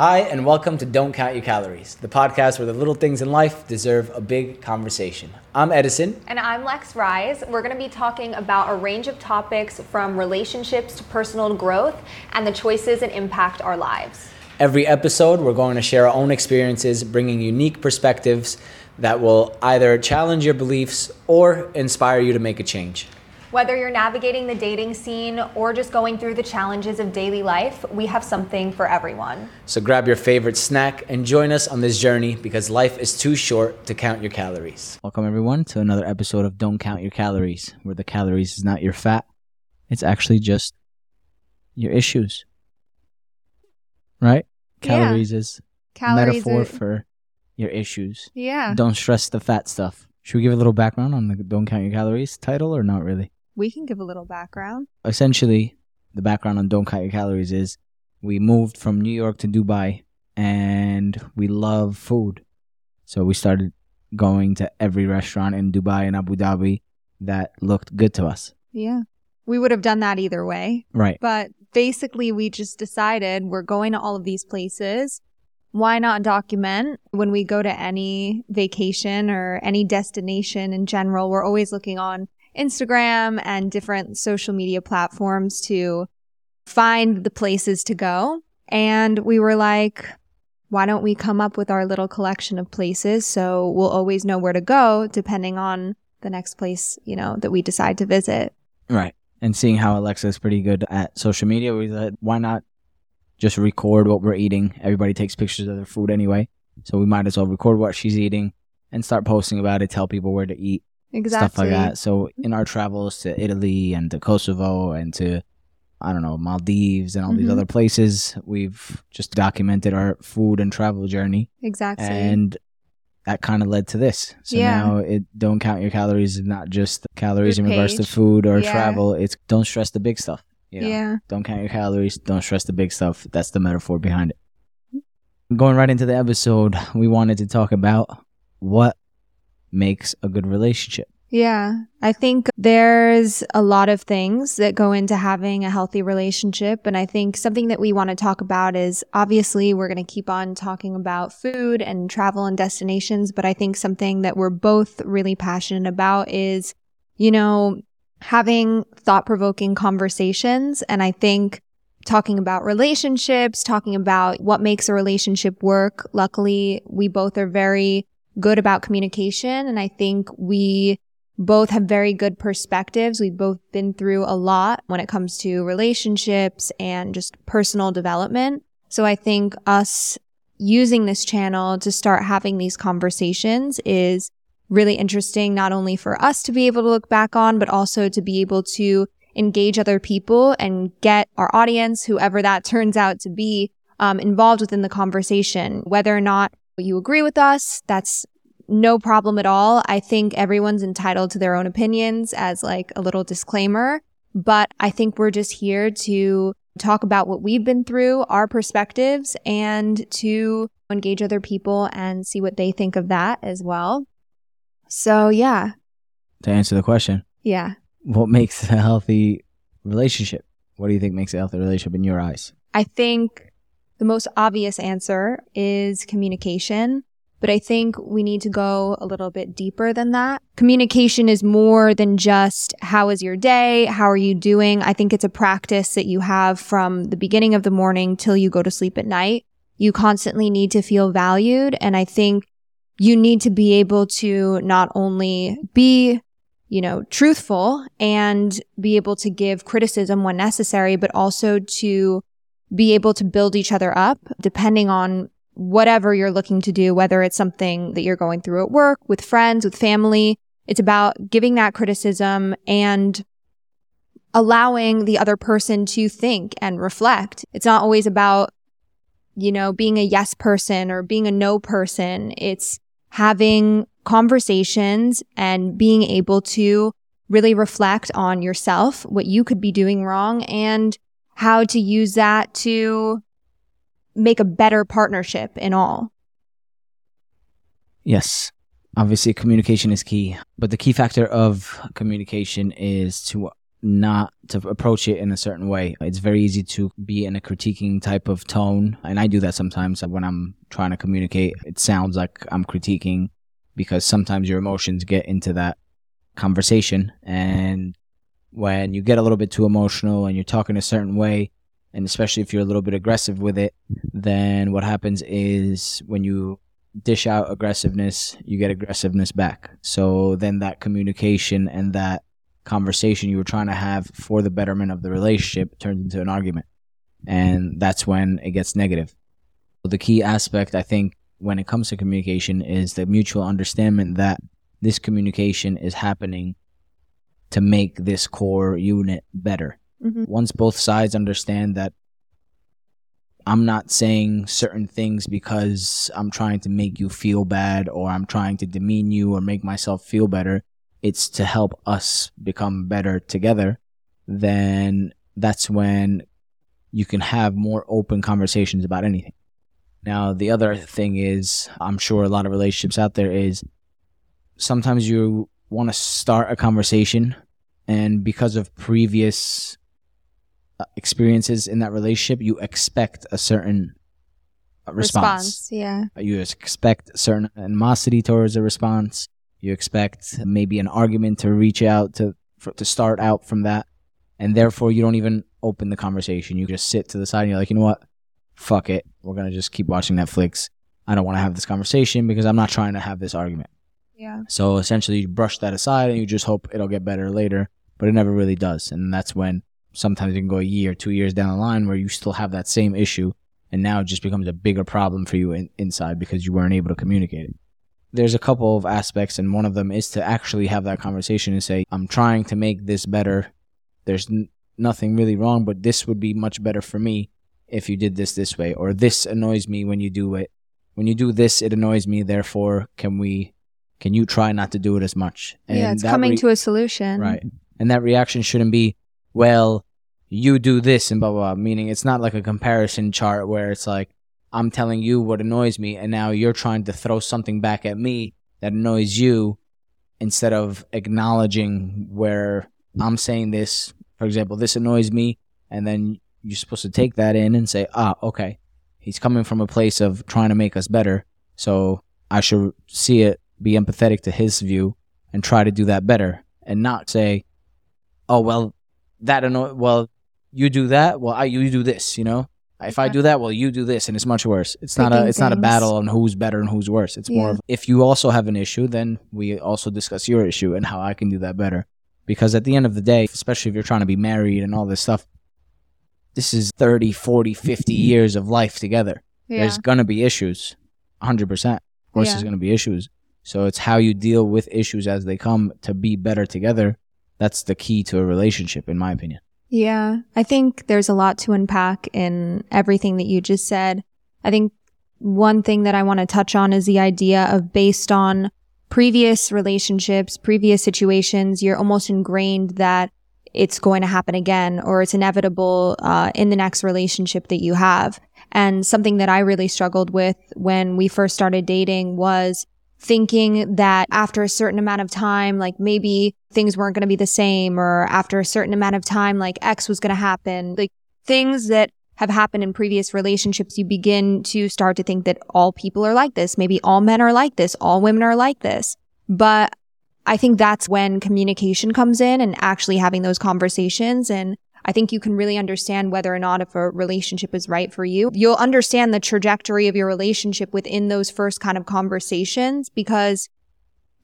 Hi, and welcome to Don't Count Your Calories, the podcast where the little things in life deserve a big conversation. I'm Edison. And I'm Lex Rise. We're going to be talking about a range of topics from relationships to personal growth and the choices that impact our lives. Every episode, we're going to share our own experiences, bringing unique perspectives that will either challenge your beliefs or inspire you to make a change. Whether you're navigating the dating scene or just going through the challenges of daily life, we have something for everyone. So grab your favorite snack and join us on this journey because life is too short to count your calories. Welcome, everyone, to another episode of Don't Count Your Calories, where the calories is not your fat, it's actually just your issues. Right? Yeah. Calories is Calories metaphor are- for your issues. Yeah. Don't stress the fat stuff. Should we give a little background on the Don't Count Your Calories title or not really? We can give a little background. Essentially, the background on Don't Count Your Calories is we moved from New York to Dubai and we love food. So we started going to every restaurant in Dubai and Abu Dhabi that looked good to us. Yeah. We would have done that either way. Right. But basically, we just decided we're going to all of these places. Why not document when we go to any vacation or any destination in general? We're always looking on Instagram and different social media platforms to find the places to go. And we were like, why don't we come up with our little collection of places so we'll always know where to go depending on the next place, you know, that we decide to visit. Right. And seeing how Alexa is pretty good at social media, we said, why not just record what we're eating? Everybody takes pictures of their food anyway. So we might as well record what she's eating and start posting about it, tell people where to eat, Exactly. stuff like that. So in our travels to Italy and to Kosovo and to I don't know Maldives and all these Mhm. other places, we've just documented our food and travel journey, Exactly. and that kind of led to this. So Yeah. now it don't count your calories is not just calories in regards to food or Yeah. travel. It's don't stress the big stuff. You know? Yeah. Don't count your calories. Don't stress the big stuff. That's the metaphor behind it. Going right into the episode, we wanted to talk about what makes a good relationship. Yeah. I think there's a lot of things that go into having a healthy relationship. And I think something that we want to talk about is obviously we're going to keep on talking about food and travel and destinations. But I think something that we're both really passionate about is, you know, having thought provoking conversations. And I think talking about relationships, talking about what makes a relationship work. Luckily, we both are very good about communication. And I think we both have very good perspectives. We've both been through a lot when it comes to relationships and just personal development. So I think us using this channel to start having these conversations is really interesting, not only for us to be able to look back on, but also to be able to engage other people and get our audience, whoever that turns out to be, um, involved within the conversation. Whether or not you agree with us, that's no problem at all. I think everyone's entitled to their own opinions as like a little disclaimer, but I think we're just here to talk about what we've been through, our perspectives, and to engage other people and see what they think of that as well. So yeah, To answer the question, yeah. what makes a healthy relationship? What do you think makes a healthy relationship in your eyes? I think the most obvious answer is communication, but I think we need to go a little bit deeper than that. Communication is more than just how is your day? How are you doing? I think it's a practice that you have from the beginning of the morning till you go to sleep at night. You constantly need to feel valued. And I think you need to be able to not only be you know, truthful and be able to give criticism when necessary, but also to be able to build each other up depending on whatever you're looking to do, whether it's something that you're going through at work, with friends, with family. It's about giving that criticism and allowing the other person to think and reflect. It's not always about, you know, being a yes person or being a no person. It's having conversations and being able to really reflect on yourself, what you could be doing wrong and how to use that to make a better partnership in all. Yes. Obviously, communication is key, but the key factor of communication is to not to approach it in a certain way. It's very easy to be in a critiquing type of tone. And I do that sometimes when I'm trying to communicate. It sounds like I'm critiquing because sometimes your emotions get into that conversation. And when you get a little bit too emotional and you're talking a certain way, and especially if you're a little bit aggressive with it, then what happens is when you dish out aggressiveness, you get aggressiveness back. So then that communication and that conversation you were trying to have for the betterment of the relationship turns into an argument. And that's when it gets negative. The key aspect, I think, when it comes to communication is the mutual understanding that this communication is happening to make this core unit better. Mm-hmm. Once both sides understand that I'm not saying certain things because I'm trying to make you feel bad or I'm trying to demean you or make myself feel better. It's to help us become better together. Then that's when you can have more open conversations about anything. Now, the other thing is, I'm sure a lot of relationships out there is sometimes you want to start a conversation and because of previous uh, experiences in that relationship, you expect a certain uh, response. response. Yeah. You expect certain animosity towards a response. You expect maybe an argument to reach out to for, to start out from that, and therefore you don't even open the conversation. You just sit to the side and you're like, you know what? Fuck it. We're gonna just keep watching Netflix. I don't want to have this conversation because I'm not trying to have this argument. Yeah. So essentially, you brush that aside and you just hope it'll get better later, but it never really does, and that's when sometimes you can go a year, two years down the line where you still have that same issue, and now it just becomes a bigger problem for you in, inside because you weren't able to communicate it. There's a couple of aspects, and one of them is to actually have that conversation and say, I'm trying to make this better. There's n- nothing really wrong, but this would be much better for me if you did this this way, or this annoys me when you do it. When you do this, it annoys me. Therefore, can we, can you try not to do it as much? And yeah, it's coming re- to a solution. Right. And that reaction shouldn't be, well, you do this and blah, blah, blah. Meaning it's not like a comparison chart where it's like, I'm telling you what annoys me, and now you're trying to throw something back at me that annoys you instead of acknowledging where I'm saying this. For example, this annoys me, and then you're supposed to take that in and say, ah, okay, he's coming from a place of trying to make us better. So I should see it, be empathetic to his view, and try to do that better, and not say, oh, well, that annoy, well, you do that, well, I you do this. You know, if I do that, well, you do this, and it's much worse. It's not a it's not a battle on who's better and who's worse. It's more of if you also have an issue, then we also discuss your issue and how I can do that better. Because at the end of the day, especially if you're trying to be married and all this stuff, this is 30, 40, 50 years of life together. Yeah. There's going to be issues. 100%. Of course, yeah. there's going to be issues. So it's how you deal with issues as they come to be better together. That's the key to a relationship, in my opinion. Yeah, I think there's a lot to unpack in everything that you just said. I think one thing that I want to touch on is the idea of based on previous relationships, previous situations, you're almost ingrained that it's going to happen again or it's inevitable uh, in the next relationship that you have. And something that I really struggled with when we first started dating was thinking that after a certain amount of time, like maybe things weren't going to be the same or after a certain amount of time, like X was going to happen. Like things that have happened in previous relationships, you begin to start to think that all people are like this. Maybe all men are like this. All women are like this. But I think that's when communication comes in and actually having those conversations and I think you can really understand whether or not if a relationship is right for you. You'll understand the trajectory of your relationship within those first kind of conversations because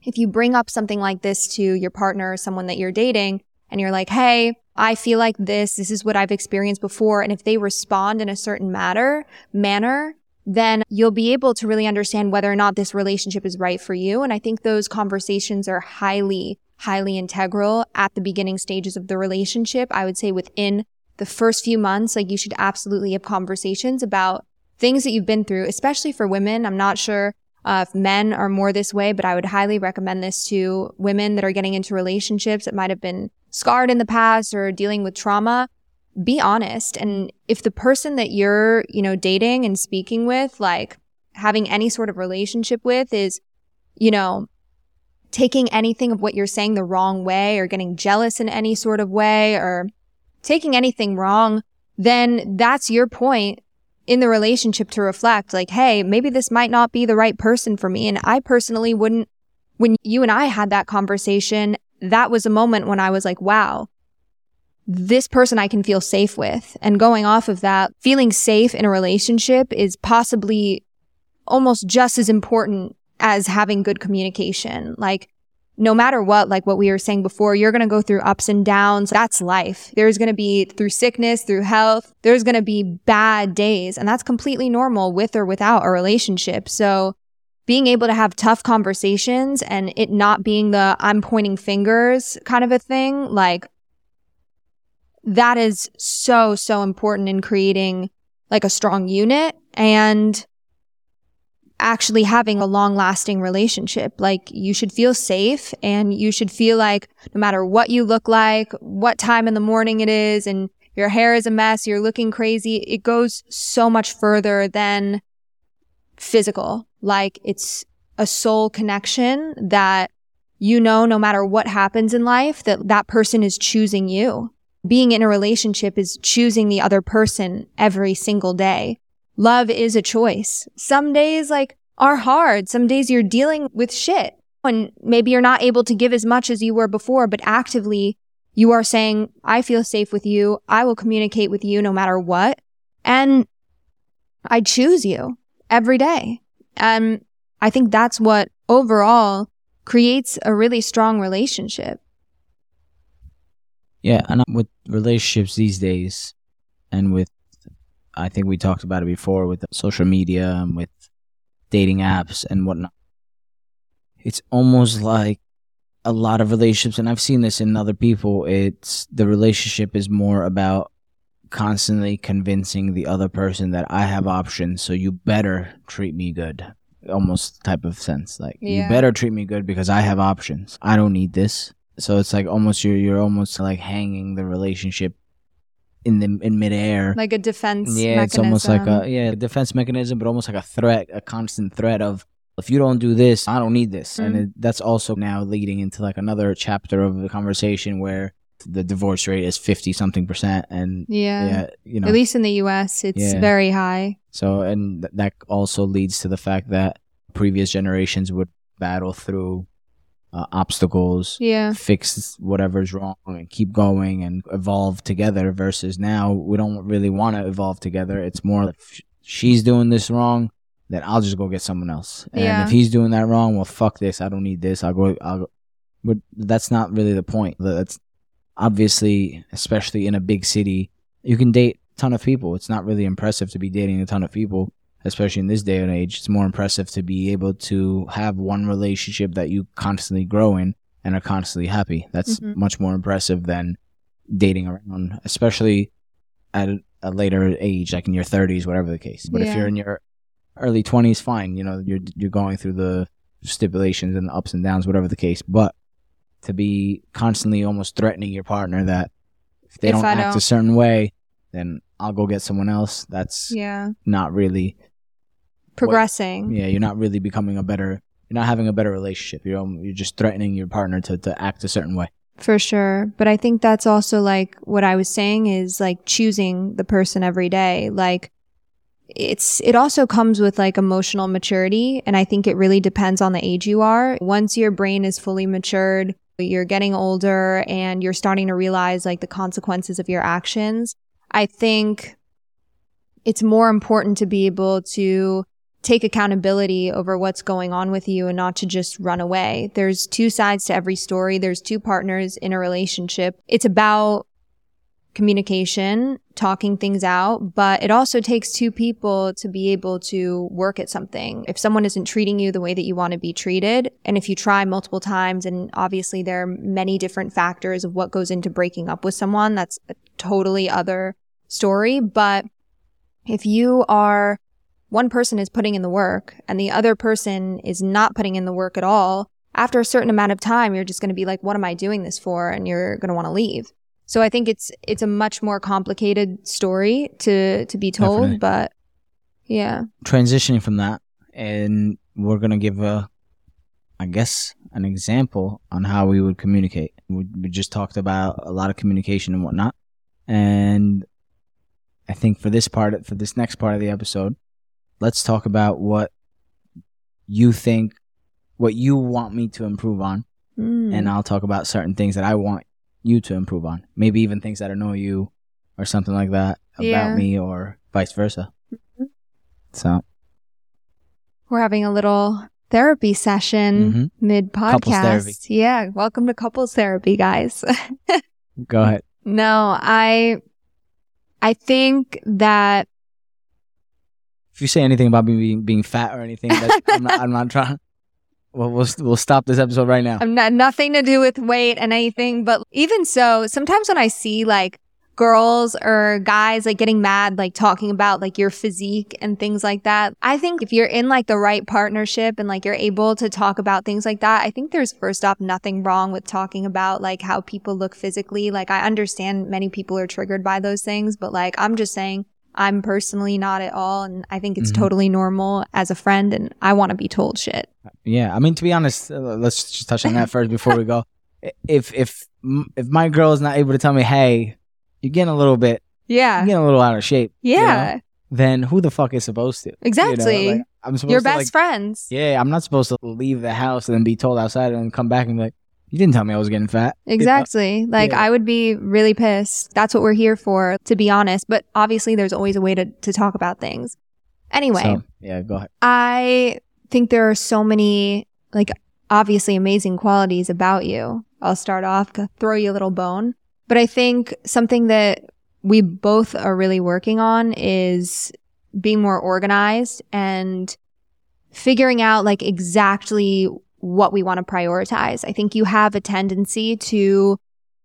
if you bring up something like this to your partner or someone that you're dating and you're like, Hey, I feel like this, this is what I've experienced before. And if they respond in a certain matter, manner, then you'll be able to really understand whether or not this relationship is right for you. And I think those conversations are highly highly integral at the beginning stages of the relationship. I would say within the first few months, like you should absolutely have conversations about things that you've been through, especially for women. I'm not sure uh, if men are more this way, but I would highly recommend this to women that are getting into relationships that might have been scarred in the past or dealing with trauma. Be honest. And if the person that you're, you know, dating and speaking with, like having any sort of relationship with is, you know, taking anything of what you're saying the wrong way or getting jealous in any sort of way or taking anything wrong, then that's your point in the relationship to reflect like, Hey, maybe this might not be the right person for me. And I personally wouldn't, when you and I had that conversation, that was a moment when I was like, wow, this person I can feel safe with. And going off of that, feeling safe in a relationship is possibly almost just as important as having good communication. Like, no matter what, like what we were saying before, you're going to go through ups and downs. That's life. There's going to be through sickness, through health. There's going to be bad days. And that's completely normal with or without a relationship. So being able to have tough conversations and it not being the I'm pointing fingers kind of a thing, like that is so, so important in creating like a strong unit and actually having a long lasting relationship. Like you should feel safe and you should feel like no matter what you look like, what time in the morning it is and your hair is a mess, you're looking crazy. It goes so much further than physical. Like it's a soul connection that you know, no matter what happens in life, that that person is choosing you. Being in a relationship is choosing the other person every single day. Love is a choice. Some days like are hard. Some days you're dealing with shit and maybe you're not able to give as much as you were before, but actively you are saying, I feel safe with you. I will communicate with you no matter what. And I choose you every day. And I think that's what overall creates a really strong relationship. Yeah, and with relationships these days, and with, I think we talked about it before with social media and with dating apps and whatnot. It's almost like a lot of relationships, and I've seen this in other people. It's the relationship is more about constantly convincing the other person that I have options, so you better treat me good. Almost type of sense. Like Yeah. you better treat me good because I have options. I don't need this. So it's like almost you're you're almost like hanging the relationship in the in midair. Like a defense yeah, it's almost like mechanism. a yeah, a defense mechanism, but almost like a threat, a constant threat of if you don't do this, I don't need this. And Mhm. it, that's also now leading into like another chapter of the conversation where the divorce rate is 50 something percent and Yeah. yeah, you know. At least in the US, it's Yeah. very high. So, and th- that also leads to the fact that previous generations would battle through uh, obstacles, Yeah. fix whatever's wrong, and keep going and evolve together. Versus now, we don't really want to evolve together. It's more like if she's doing this wrong, then I'll just go get someone else. And Yeah. if he's doing that wrong, well, fuck this. I don't need this. I'll go. I'll. Go. But that's not really the point. That's obviously, especially in a big city, you can date a ton of people. It's not really impressive to be dating a ton of people, especially in this day and age. It's more impressive to be able to have one relationship that you constantly grow in and are constantly happy. That's Mhm. much more impressive than dating around, especially at a, later age, like in your 30s, whatever the case. But if you're in your early 20s, fine. You know, you're you're going through the stipulations and the ups and downs, whatever the case. But to be constantly almost threatening your partner that if they If don't I act don't- a certain way, then I'll go get someone else. That's Yeah. not really Progressing. yeah. You're not really becoming a better. You're not having a better relationship. You're um, you're just threatening your partner to to act a certain way. For sure. But I think that's also like what I was saying is like choosing the person every day. Like it's, it also comes with like emotional maturity. And I think it really depends on the age you are. Once your brain is fully matured, you're getting older and you're starting to realize like the consequences of your actions. I think it's more important to be able to take accountability over what's going on with you and not to just run away. There's two sides to every story. There's two partners in a relationship. It's about communication, talking things out, but it also takes two people to be able to work at something. If someone isn't treating you the way that you want to be treated, and if you try multiple times, and obviously there are many different factors of what goes into breaking up with someone, that's a totally other story. But if you are one person is putting in the work and the other person is not putting in the work at all, after a certain amount of time, you're just going to be like, what am I doing this for? And you're going to want to leave. So I think it's, it's a much more complicated story to, to be told, Definitely. but yeah. Transitioning from that, and we're gonna give a I guess, an example on how we would communicate. We, we just talked about a lot of communication and whatnot. And I think for this part, for this next part of the episode, let's talk about what you think, what you want me to improve on. Mm. And I'll talk about certain things that I want you to improve on. Maybe even things that annoy you or something like that about Yeah. me or vice versa. Mhm. So, We're having a little therapy session Mhm. mid podcast. Yeah. Welcome to couples therapy, guys. go ahead. no, I, I think that If you say anything about me being, being fat or anything, I'm, not, I'm not trying. Well, we'll we'll stop this episode right now. I'm not nothing to do with weight and anything, but even so, sometimes when I see like girls or guys like getting mad, like talking about like your physique and things like that, I think if you're in like the right partnership and like you're able to talk about things like that, I think there's first off nothing wrong with talking about like how people look physically. Like I understand many people are triggered by those things, but like I'm just saying I'm personally not at all. And I think it's Mhm. totally normal as a friend and I want to be told shit. Yeah, I mean to be honest, uh, let's just touch on that first before we go. If if if my girl is not able to tell me, hey, you're getting a little bit, Yeah. you're getting a little out of shape, you know, Yeah. then who the fuck is supposed to? You know, Exactly. like, I'm supposed Your to best like, friends. yeah, I'm not supposed to leave the house and then be told outside and then come back and be like, you didn't tell me I was getting fat. you know? Exactly. Like Yeah. I would be really pissed. That's what we're here for, to be honest. But obviously there's always a way to, to talk about things. Anyway, So, yeah, go ahead. I think there are so many, like, obviously amazing qualities about you. I'll start off, to throw you a little bone. But I think something that we both are really working on is being more organized and figuring out like exactly what we want to prioritize. I think you have a tendency to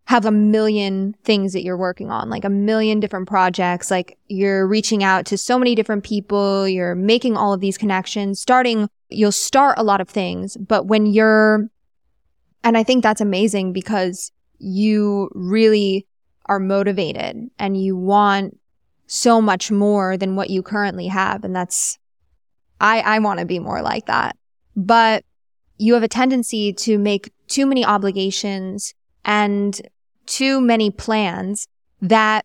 have a million things that you're working on, like a million different projects. Like you're reaching out to so many different people. You're making all of these connections, starting, you'll start a lot of things, but when you're, and I think that's amazing because you really are motivated and you want so much more than what you currently have. And that's, I, I want to be more like that. But you have a tendency to make too many obligations and too many plans that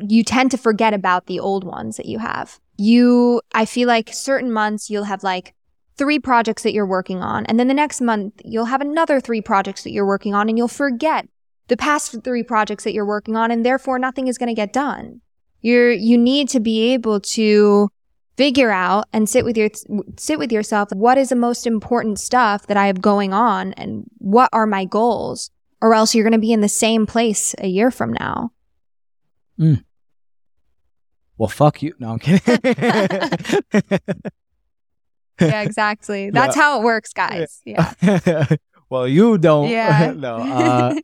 you tend to forget about the old ones that you have. You, I feel like certain months you'll have like three projects that you're working on. And then the next month you'll have another three projects that you're working on and you'll forget the past three projects that you're working on. And therefore nothing is going to get done. You're, you need to be able to figure out and sit with your sit with yourself what is the most important stuff that I have going on and what are my goals or else you're going to be in the same place a year from now. Well, fuck you. No, I'm kidding. Yeah, exactly. That's how it works, guys. Yeah. well, you don't. Yeah. no. Uh,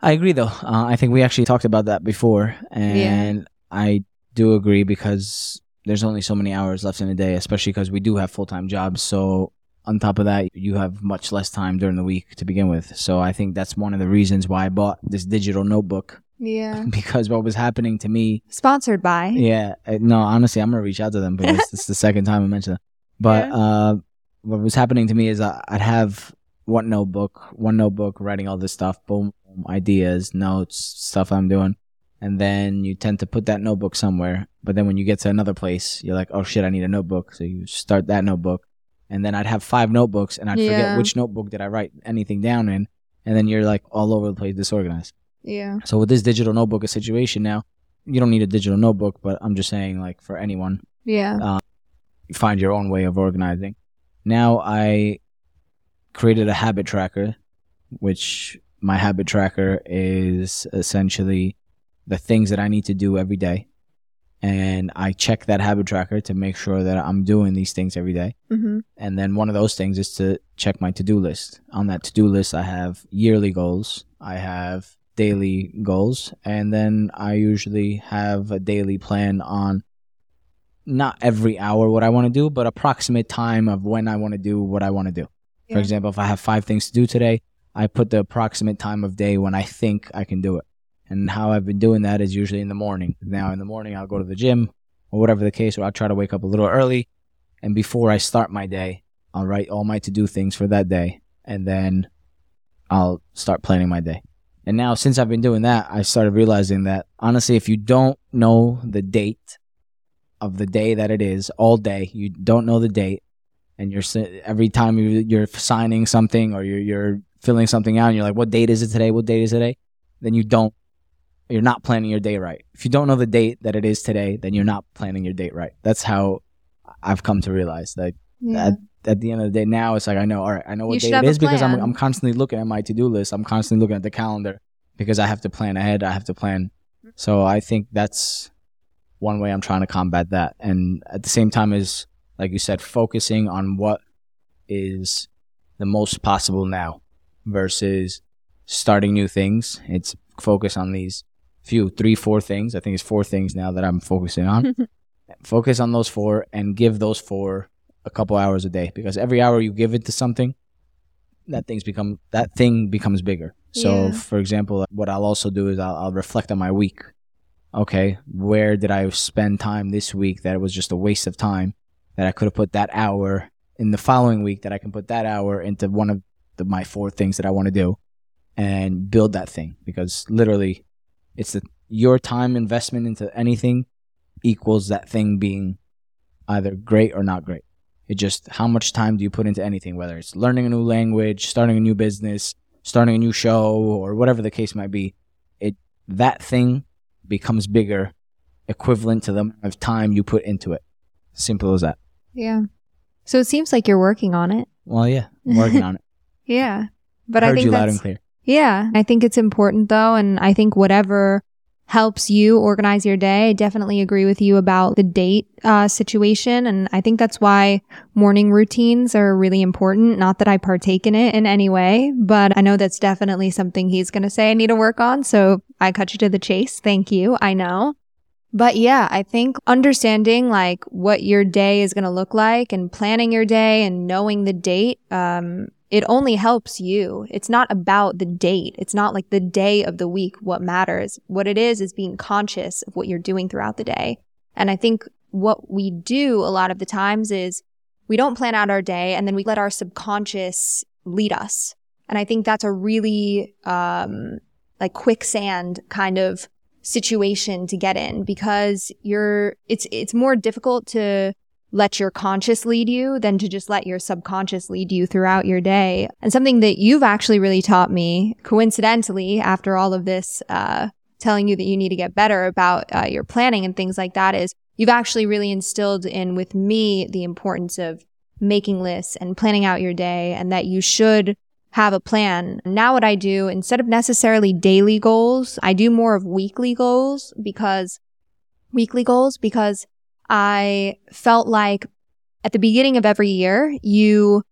I agree, though. Uh, I think we actually talked about that before, and I do agree because there's only so many hours left in a day, especially because we do have full time jobs. So on top of that, you have much less time during the week to begin with. So I think that's one of the reasons why I bought this digital notebook Yeah. because what was happening to me Sponsored by. yeah, uh, no, honestly, I'm gonna reach out to them because it's the second time I mentioned them. But Yeah. uh, what was happening to me is I- I'd have one notebook, one notebook, writing all this stuff, boom, boom, ideas, notes, stuff I'm doing, and then you tend to put that notebook somewhere. But then when you get to another place, you're like, oh shit, I need a notebook. So you start that notebook, and then I'd have five notebooks, and I'd Yeah. forget which notebook did I write anything down in, and then you're like all over the place, disorganized. Yeah. So with this digital notebook situation now, you don't need a digital notebook, but I'm just saying like for anyone, Yeah. Uh, find your own way of organizing. Now I created a habit tracker, which my habit tracker is essentially the things that I need to do every day. And I check that habit tracker to make sure that I'm doing these things every day. Mm-hmm. And then one of those things is to check my to do list. On that to do list, I have yearly goals, I have daily goals, and then I usually have a daily plan on not every hour what I want to do, but approximate time of when I want to do what I want to do. For example, if I have five things to do today, I put the approximate time of day when I think I can do it. And how I've been doing that is usually in the morning. Now, in the morning, I'll go to the gym or whatever the case, or I'll try to wake up a little early. And before I start my day, I'll write all my to do things for that day, and then I'll start planning my day. And now, since I've been doing that, I started realizing that honestly, if you don't know the date of the day that it is all day, you don't know the date, and you're every time you're, signing something or you're, you're filling something out, and you're like, "What date is it today? What date is it today?" Then you don't, you're not planning your day right. If you don't know the date that it is today, then you're not planning your date right. That's how I've come to realize that yeah. at, at the end of the day, now it's like I know, all right, I know what day it is because I'm I'm constantly looking at my to do list. I'm constantly looking at the calendar because I have to plan ahead. I have to plan. So I think that's one way I'm trying to combat that, and at the same time is like you said, focusing on what is the most possible now versus starting new things. It's focus on these few, three, four things. I think it's four things now that I'm focusing on. focus on those four and give those four a couple hours a day because every hour you give it to something, that things become that thing becomes bigger. So, yeah. for example, uh, what I'll also do is I'll, I'll reflect on my week. Okay, where did I spend time this week that it was just a waste of time? That I could have put that hour in the following week. That I can put that hour into one of the, my four things that I want to do, and build that thing because literally, it's the your time investment into anything equals that thing being either great or not great. It just how much time do you put into anything, whether it's learning a new language, starting a new business, starting a new show, or whatever the case might be. It that thing becomes bigger, equivalent to the amount of time you put into it. Simple as that. Yeah. So it seems like you're working on it. Well, yeah, I'm working on it. Yeah, but Heard I think you that's, loud and clear. Yeah, I think it's important though, and I think whatever helps you organize your day. I definitely agree with you about the date uh, situation. And I think that's why morning routines are really important. Not that I partake in it in any way, but I know that's definitely something he's going to say I need to work on. So I cut you to the chase. Thank you. I know. But yeah, I think understanding like what your day is going to look like and planning your day and knowing the date, um, it only helps you. It's not about the date. It's not like the day of the week what matters. What it is is being conscious of what you're doing throughout the day. And I think what we do a lot of the times is we don't plan out our day and then we let our subconscious lead us. And I think that's a really um like quicksand kind of situation to get in because you're it's it's more difficult to let your conscious lead you than to just let your subconscious lead you throughout your day. And something that you've actually really taught me, coincidentally, after all of this, uh, telling you that you need to get better about uh, your planning and things like that is you've actually really instilled in with me the importance of making lists and planning out your day and that you should have a plan. Now what I do, instead of necessarily daily goals, I do more of weekly goals because weekly goals because I felt like at the beginning of every year, you,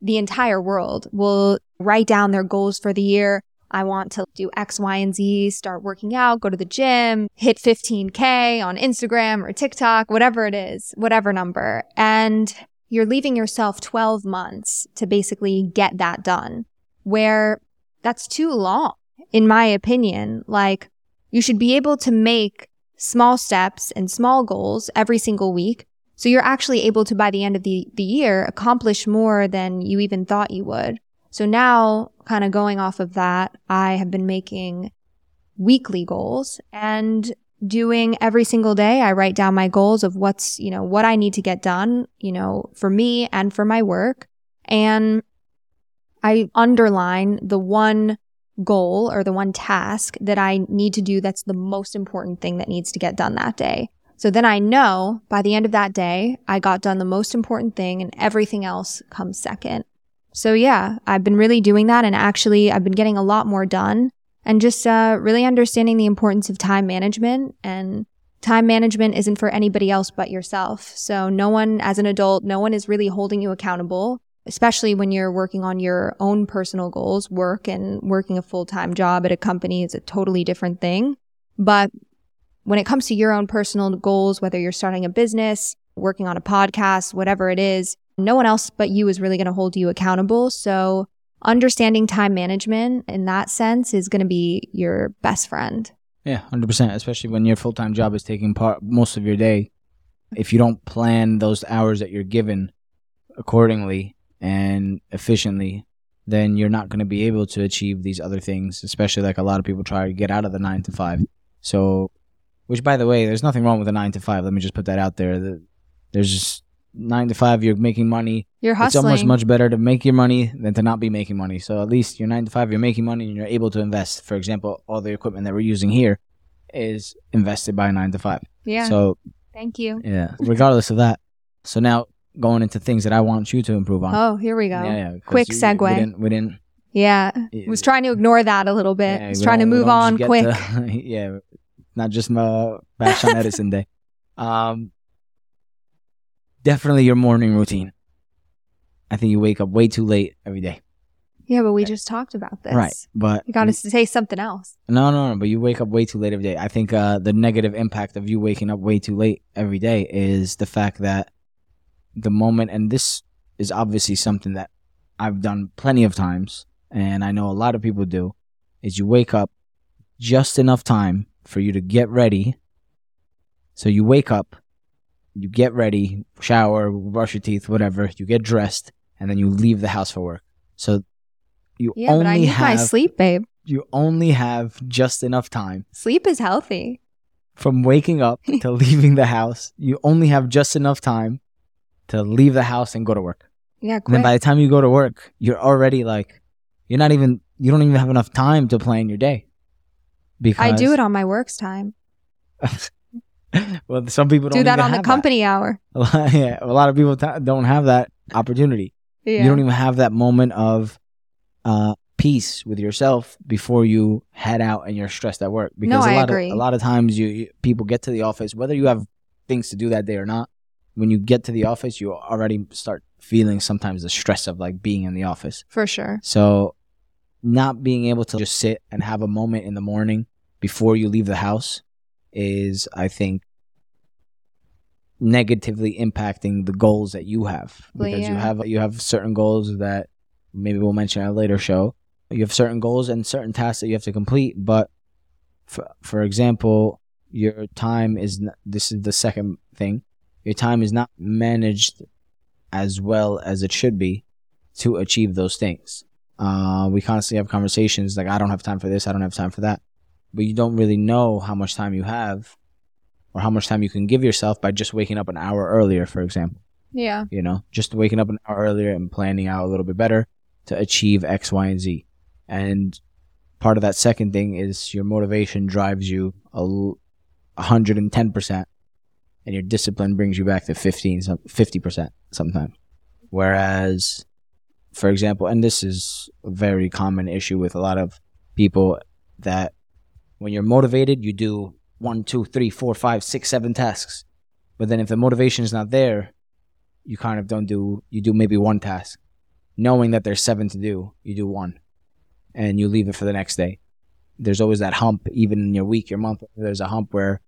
the entire world will write down their goals for the year. I want to do X, Y, and Z, start working out, go to the gym, hit 15K on Instagram or TikTok, whatever it is, whatever number. And you're leaving yourself 12 months to basically get that done, where that's too long, in my opinion. Like, you should be able to make small steps and small goals every single week. So you're actually able to, by the end of the, the year, accomplish more than you even thought you would. So now, kind of going off of that, I have been making weekly goals and doing every single day. I write down my goals of what's, you know, what I need to get done, you know, for me and for my work. And I underline the one goal or the one task that I need to do that's the most important thing that needs to get done that day. So then I know by the end of that day, I got done the most important thing and everything else comes second. So yeah, I've been really doing that and actually I've been getting a lot more done and just uh, really understanding the importance of time management and time management isn't for anybody else but yourself. So no one as an adult, no one is really holding you accountable especially when you're working on your own personal goals, work and working a full time job at a company is a totally different thing. But when it comes to your own personal goals, whether you're starting a business, working on a podcast, whatever it is, no one else but you is really going to hold you accountable. So understanding time management in that sense is going to be your best friend. Yeah, 100%, especially when your full-time job is taking part most of your day. If you don't plan those hours that you're given accordingly, and efficiently, then you're not going to be able to achieve these other things, especially like a lot of people try to get out of the nine to five. So, which by the way, there's nothing wrong with a nine to five. Let me just put that out there. The- There's just nine to five, you're making money. You're hustling. It's almost much better to make your money than to not be making money. So at least you're nine to five, you're making money and you're able to invest. For example, all the equipment that we're using here is invested by nine to five. yeah. So Thank you. yeah, regardless of that. So now going into things that I want you to improve on. Oh, here we go. Yeah, yeah, Quick you- segue. We didn't. We didn't Yeah. it- Was trying to ignore that a little bit. yeah, was trying to move on quick. to- yeah, not just my bash on Edison Day. Um, definitely your morning routine. I think you wake up way too late every day. yeah, but we just talked about this. Right, but You got to say something else. No, no, no. But you wake up way too late every day. I think uh, the negative impact of you waking up way too late every day is the fact that the moment, and this is obviously something that I've done plenty of times, and I know a lot of people do, is you wake up just enough time for you to get ready. So you wake up, you get ready, shower, brush your teeth, whatever. You get dressed, and then you leave the house for work. So you Yeah, only but I need have my sleep, babe. you only have just enough time Sleep is healthy. from waking up to leaving the house. You only have just enough time to leave the house and go to work. Yeah, And then by the time you go to work, you're already like, you're not even, you don't even have enough time to plan your day. Because I do it on my works time. well, some people don't Do that on the company hour. A lot, yeah, a lot of people ta don't have that opportunity. Yeah. You don't even have that moment of uh, peace with yourself before you head out and you're stressed at work. Because I a lot agree. of a lot of times you, you people get to the office, whether you have things to do that day or not. When you get to the office, you already start feeling sometimes the stress of like being in the office. For sure. So, not being able to just sit and have a moment in the morning before you leave the house is, I think, negatively impacting the goals that you have Well, because you have you have certain goals that maybe we'll mention at a later show. You have certain goals and certain tasks that you have to complete, but for for example, your time is this is the second thing. Your time is not managed as well as it should be to achieve those things. Uh, we constantly have conversations like, I don't have time for this, I don't have time for that. But you don't really know how much time you have or how much time you can give yourself by just waking up an hour earlier, for example. Yeah. You know, just waking up an hour earlier and planning out a little bit better to achieve X, Y, and Z. And part of that second thing is your motivation drives you a 110%, and your discipline brings you back to 15, some- 50% sometimes. Whereas, for example, and this is a very common issue with a lot of people that when you're motivated, you do one, two, three, four, five, six, seven tasks. But then if the motivation is not there, you kind of don't do, you do maybe one task. Knowing that there's seven to do, you do one and you leave it for the next day. There's always that hump, even in your week, your month, there's a hump where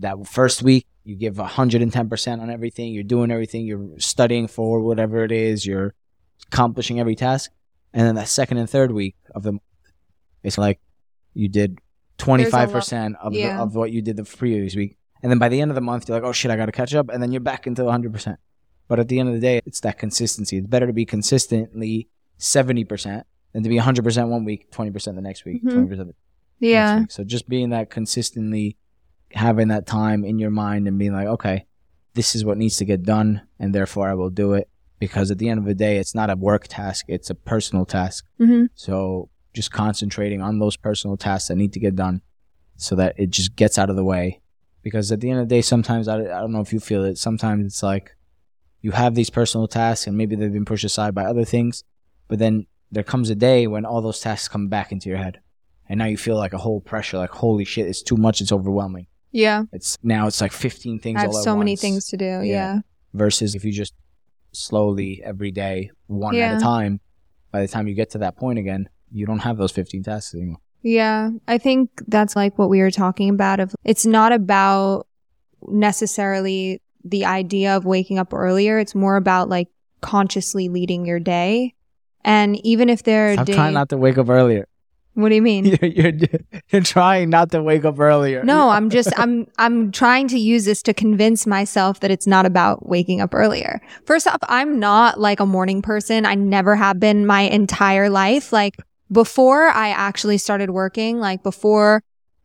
that first week you give 110% on everything, you're doing everything, you're studying for whatever it is, you're accomplishing every task. And then that second and third week of the month, it's like you did 25% of, the, of what you did the previous week. And then by the end of the month, you're like, oh shit, I got to catch up. And then you're back into 100%. But at the end of the day, it's that consistency. It's better to be consistently 70% than to be 100% one week, 20% the next week, Mhm. 20% the next Yeah. week. So just being that consistently having that time in your mind and being like, okay, this is what needs to get done, and therefore I will do it. Because at the end of the day, it's not a work task, it's a personal task. hmm So just concentrating on those personal tasks that need to get done so that it just gets out of the way. Because at the end of the day, sometimes, I, I don't know if you feel it, sometimes it's like you have these personal tasks and maybe they've been pushed aside by other things, but then there comes a day when all those tasks come back into your head. And now you feel like a whole pressure, like, holy shit, it's too much, it's overwhelming. Yeah. It's now it's like 15 things I have so many once things to do. Yeah. Yeah. versus if you just slowly every day, one at a time, by the time you get to that point again, you don't have those 15 tasks anymore. Yeah, I think that's like what we were talking about of it's not about necessarily the idea of waking up earlier. It's more about like consciously leading your day. And even if there are I'm trying not to wake up earlier. What do you mean? You're, you're you're trying not to wake up earlier. No, I'm just I'm I'm trying to use this to convince myself that it's not about waking up earlier. First off, I'm not like a morning person. I never have been my entire life. Like before I actually started working, like before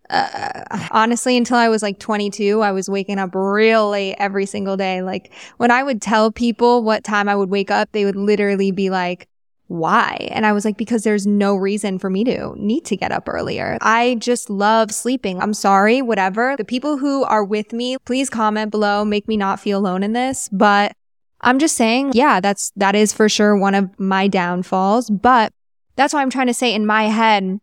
uh, honestly until I was like 22, I was waking up real late every single day. Like when I would tell people what time I would wake up, they would literally be like why? And I was like, because there's no reason for me to need to get up earlier. I just love sleeping. I'm sorry, whatever. The people who are with me, please comment below, make me not feel alone in this. But I'm just saying, yeah, that's, that is for sure one of my downfalls. But that's why I'm trying to say in my head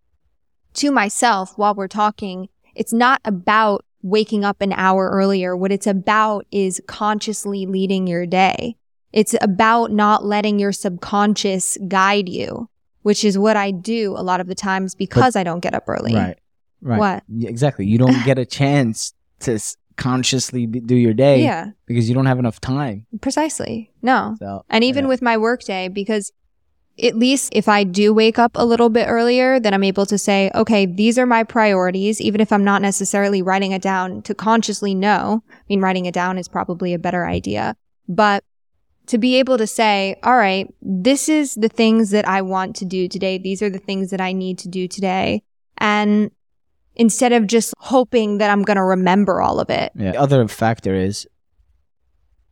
to myself while we're talking, it's not about waking up an hour earlier. What it's about is consciously leading your day. It's about not letting your subconscious guide you, which is what I do a lot of the times because but, I don't get up early. Right. Right. What? Exactly. You don't get a chance to consciously do your day yeah. because you don't have enough time. Precisely. No. So, and even yeah. with my workday, because at least if I do wake up a little bit earlier, then I'm able to say, okay, these are my priorities, even if I'm not necessarily writing it down to consciously know. I mean, writing it down is probably a better idea, but to be able to say, all right, this is the things that I want to do today. These are the things that I need to do today. And instead of just hoping that I'm going to remember all of it. Yeah. The other factor is,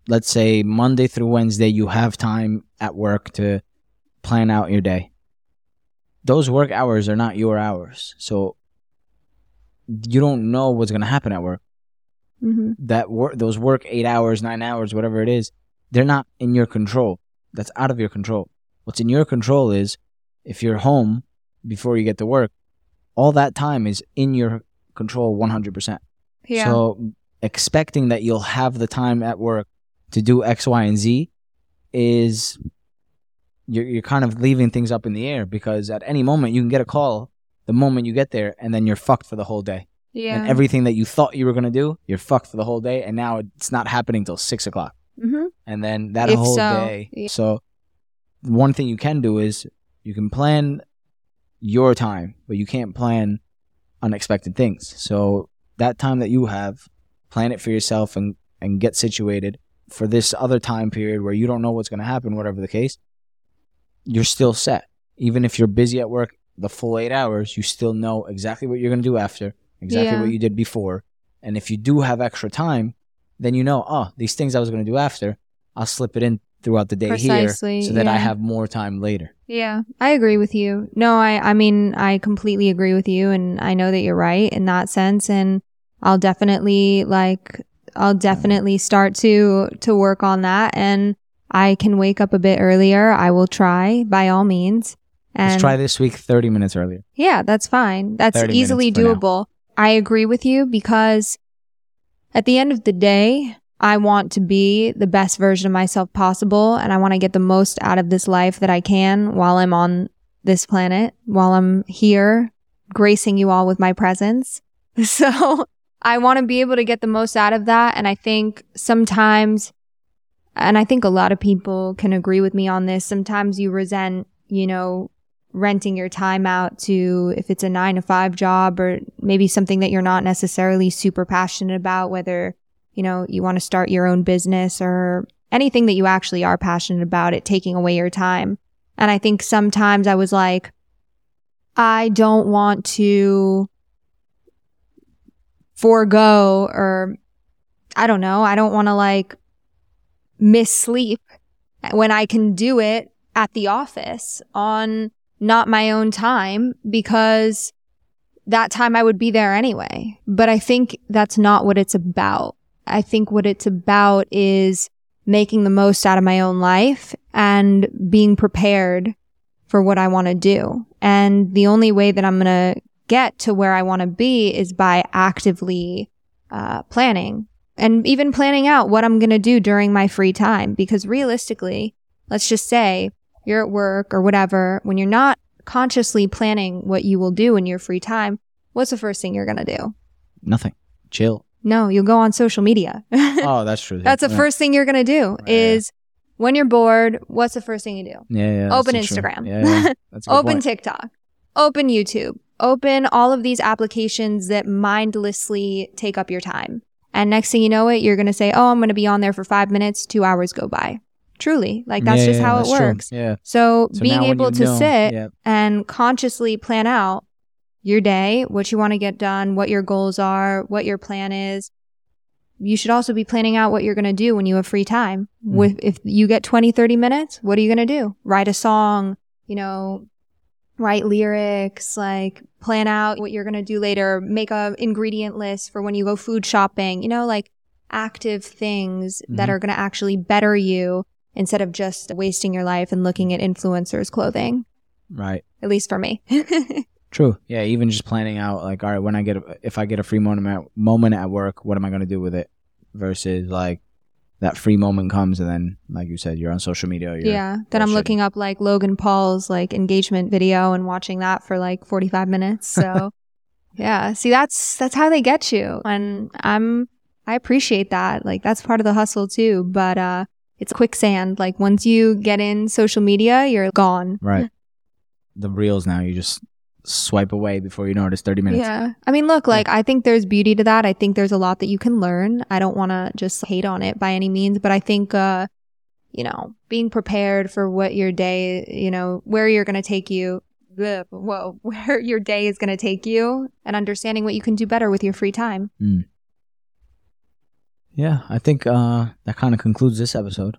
let's say Monday through Wednesday, you have time at work to plan out your day. Those work hours are not your hours. So you don't know what's going to happen at work. Mm-hmm. That work, those work eight hours, nine hours, whatever it is, they're not in your control. That's out of your control. What's in your control is if you're home before you get to work, all that time is in your control 100%. Yeah. So expecting that you'll have the time at work to do X, Y, and Z is you're, you're kind of leaving things up in the air because at any moment you can get a call the moment you get there and then you're fucked for the whole day. Yeah. And everything that you thought you were going to do, you're fucked for the whole day. And now it's not happening till six o'clock. Mm-hmm. And then that If whole so, day. yeah. So one thing you can do is you can plan your time, but you can't plan unexpected things. So that time that you have, plan it for yourself and, and get situated for this other time period where you don't know what's going to happen, whatever the case. You're still set. Even if you're busy at work the full eight hours, you still know exactly what you're going to do after, exactly Yeah. what you did before. And if you do have extra time, then you know, oh, these things I was going to do after, I'll slip it in throughout the day Precisely, here so that I have more time later. Yeah, I agree with you. No, I, I mean, I completely agree with you. And I know that you're right in that sense. And I'll definitely like, I'll mm-hmm. definitely start to, to work on that. And I can wake up a bit earlier. I will try by all means. And Let's try this week 30 minutes earlier. Yeah, that's fine. That's easily for now. doable. I agree with you because at the end of the day, I want to be the best version of myself possible and I want to get the most out of this life that I can while I'm on this planet, while I'm here gracing you all with my presence. So I want to be able to get the most out of that. And I think sometimes, and I think a lot of people can agree with me on this, sometimes you resent, you know, renting your time out to if it's a nine to five job or maybe something that you're not necessarily super passionate about, whether, you know, you want to start your own business or anything that you actually are passionate about, it taking away your time. And I think sometimes I was like, I don't want to forego or I don't know, I don't want to like miss sleep when I can do it at the office on not my own time because that time I would be there anyway. But I think that's not what it's about. I think what it's about is making the most out of my own life and being prepared for what I want to do. And the only way that I'm going to get to where I want to be is by actively uh, planning and even planning out what I'm going to do during my free time. Because realistically, let's just say you're at work or whatever, when you're not consciously planning what you will do in your free time, what's the first thing you're going to do? Nothing. Chill. No, you'll go on social media. Oh, that's true. That's the Yeah. first thing you're going to do Yeah. is when you're bored, what's the first thing you do? Yeah, yeah. Open that's so true. Instagram. Yeah, yeah. That's a good Open point. TikTok. Open YouTube. open all of these applications that mindlessly take up your time. And next thing you know it, you're going to say, Oh, I'm going to be on there for five minutes, two hours go by. Truly. Like that's just how that's it works. Yeah. So, So being able to know- sit and consciously plan out your day, what you want to get done, what your goals are, what your plan is. You should also be planning out what you're going to do when you have free time. Mm. With if you get 20, 30 minutes, what are you going to do? Write a song, you know, write lyrics, like plan out what you're going to do later, make a ingredient list for when you go food shopping, you know, like active things that Mhm. are going to actually better you instead of just wasting your life and looking at influencers' clothing. Right. At least for me. True. Yeah. Even just planning out, like, all right, when I get, a, if I get a free moment at, moment at work, what am I going to do with it? Versus like that free moment comes and then, like you said, you're on social media. You're yeah. Then I'm looking up like Logan Paul's like engagement video and watching that for like 45 minutes. So yeah. See, that's, that's how they get you. And I'm, I appreciate that. Like that's part of the hustle too. But, uh, it's quicksand. Like once you get in social media, you're gone. Right. the reels now, you just swipe away before you know it's 30 minutes. Yeah. I mean, look, like, I think there's beauty to that. I think there's a lot that you can learn. I don't want to just hate on it by any means, but I think, uh, you know, being prepared for what your day, you know, where you're going to take you, bleh, whoa, where your day is going to take you and understanding what you can do better with your free time. Yeah. I think uh, that kind of concludes this episode.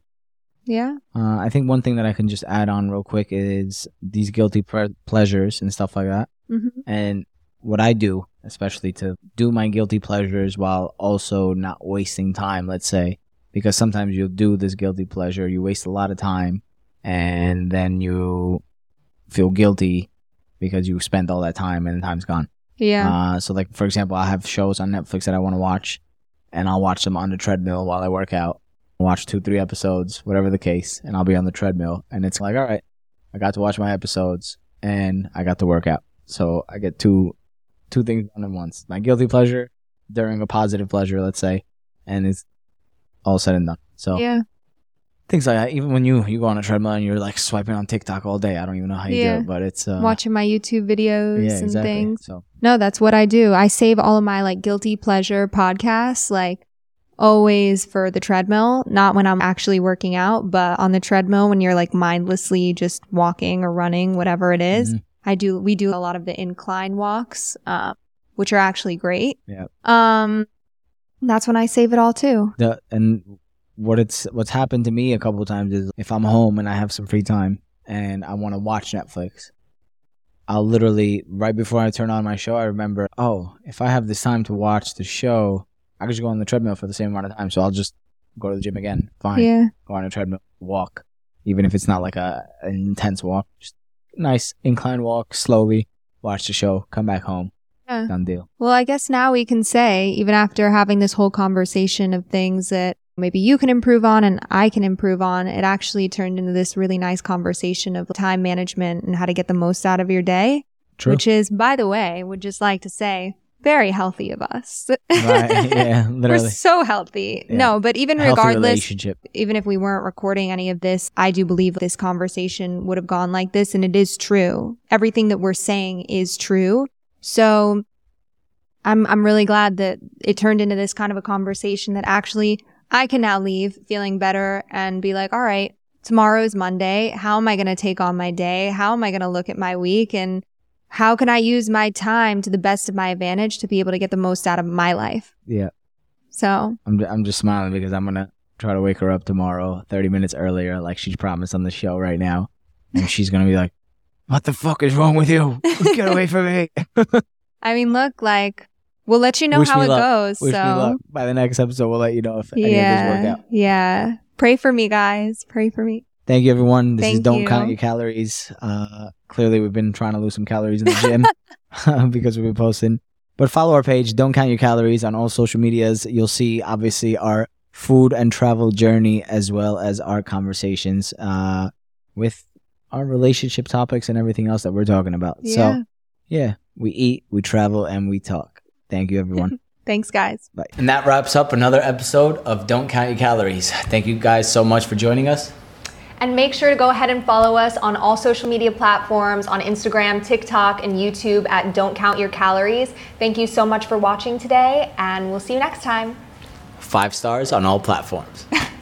Yeah. Uh, I think one thing that I can just add on real quick is these guilty pre- pleasures and stuff like that. hmm And what I do, especially to do my guilty pleasures while also not wasting time, let's say, because sometimes you'll do this guilty pleasure, you waste a lot of time, and then you feel guilty because you spent all that time and the time's gone. Yeah. Uh, so, like for example, I have shows on Netflix that I want to watch, and I'll watch them on the treadmill while I work out. Watch two, three episodes, whatever the case, and I'll be on the treadmill, and it's like, all right, I got to watch my episodes, and I got to work out. So I get two, two things done at once: my guilty pleasure during a positive pleasure, let's say, and it's all said and done. So yeah. things like that. Even when you you go on a treadmill and you're like swiping on TikTok all day, I don't even know how you Yeah. do it, but it's uh, Watching my YouTube videos yeah, and exactly. things. So No, that's what I do. I save all of my like guilty pleasure podcasts, like always for the treadmill, not when I'm actually working out, but on the treadmill when you're like mindlessly just walking or running, whatever it is. Mhm. I do, we do a lot of the incline walks, uh, which are actually great. Yeah. Um, that's when I save it all too. the and what it's what's happened to me a couple of times is if I'm home and I have some free time and I want to watch Netflix, I'll literally right before I turn on my show, I remember, oh, if I have this time to watch the show, I could just go on the treadmill for the same amount of time. So I'll just go to the gym again. Fine. Yeah. Go on a treadmill, walk, even if it's not like a an intense walk, just nice incline walk, slowly watch the show, come back home, Yeah. done deal. Well, I guess now we can say, even after having this whole conversation of things that maybe you can improve on and I can improve on, it actually turned into this really nice conversation of time management and how to get the most out of your day, True. which is, by the way, would just like to say, very healthy of us. right. Yeah. literally. We're so healthy. Yeah. No, but even regardless, even if we weren't recording any of this, I do believe this conversation would have gone like this. And it is true. Everything that we're saying is true. So I'm, I'm really glad that it turned into this kind of a conversation that actually I can now leave feeling better and be like, all right, tomorrow's Monday. How am I going to take on my day? How am I going to look at my week? And how can I use my time to the best of my advantage to be able to get the most out of my life? Yeah. So I'm I'm just smiling because I'm gonna try to wake her up tomorrow, 30 minutes earlier, like she promised on the show right now, and she's gonna be like, "What the fuck is wrong with you? Get away from me!" I mean, look, like we'll let you know Wish how it luck. goes. Wish so me luck. By the next episode, we'll let you know if any of this work yeah, out. yeah. Pray for me, guys. Pray for me. Thank you, everyone. This is Don't you. Count Your Calories. Uh, clearly, we've been trying to lose some calories in the gym because we've been posting. But follow our page, Don't Count Your Calories, on all social medias. You'll see, obviously, our food and travel journey as well as our conversations uh, with our relationship topics and everything else that we're talking about. Yeah. So, yeah, we eat, we travel, and we talk. Thank you, everyone. Thanks, guys. Bye. And that wraps up another episode of Don't Count Your Calories. Thank you guys so much for joining us. And make sure to go ahead and follow us on all social media platforms on Instagram, TikTok, and YouTube at Don't Count Your Calories. Thank you so much for watching today, and we'll see you next time. Five stars on all platforms.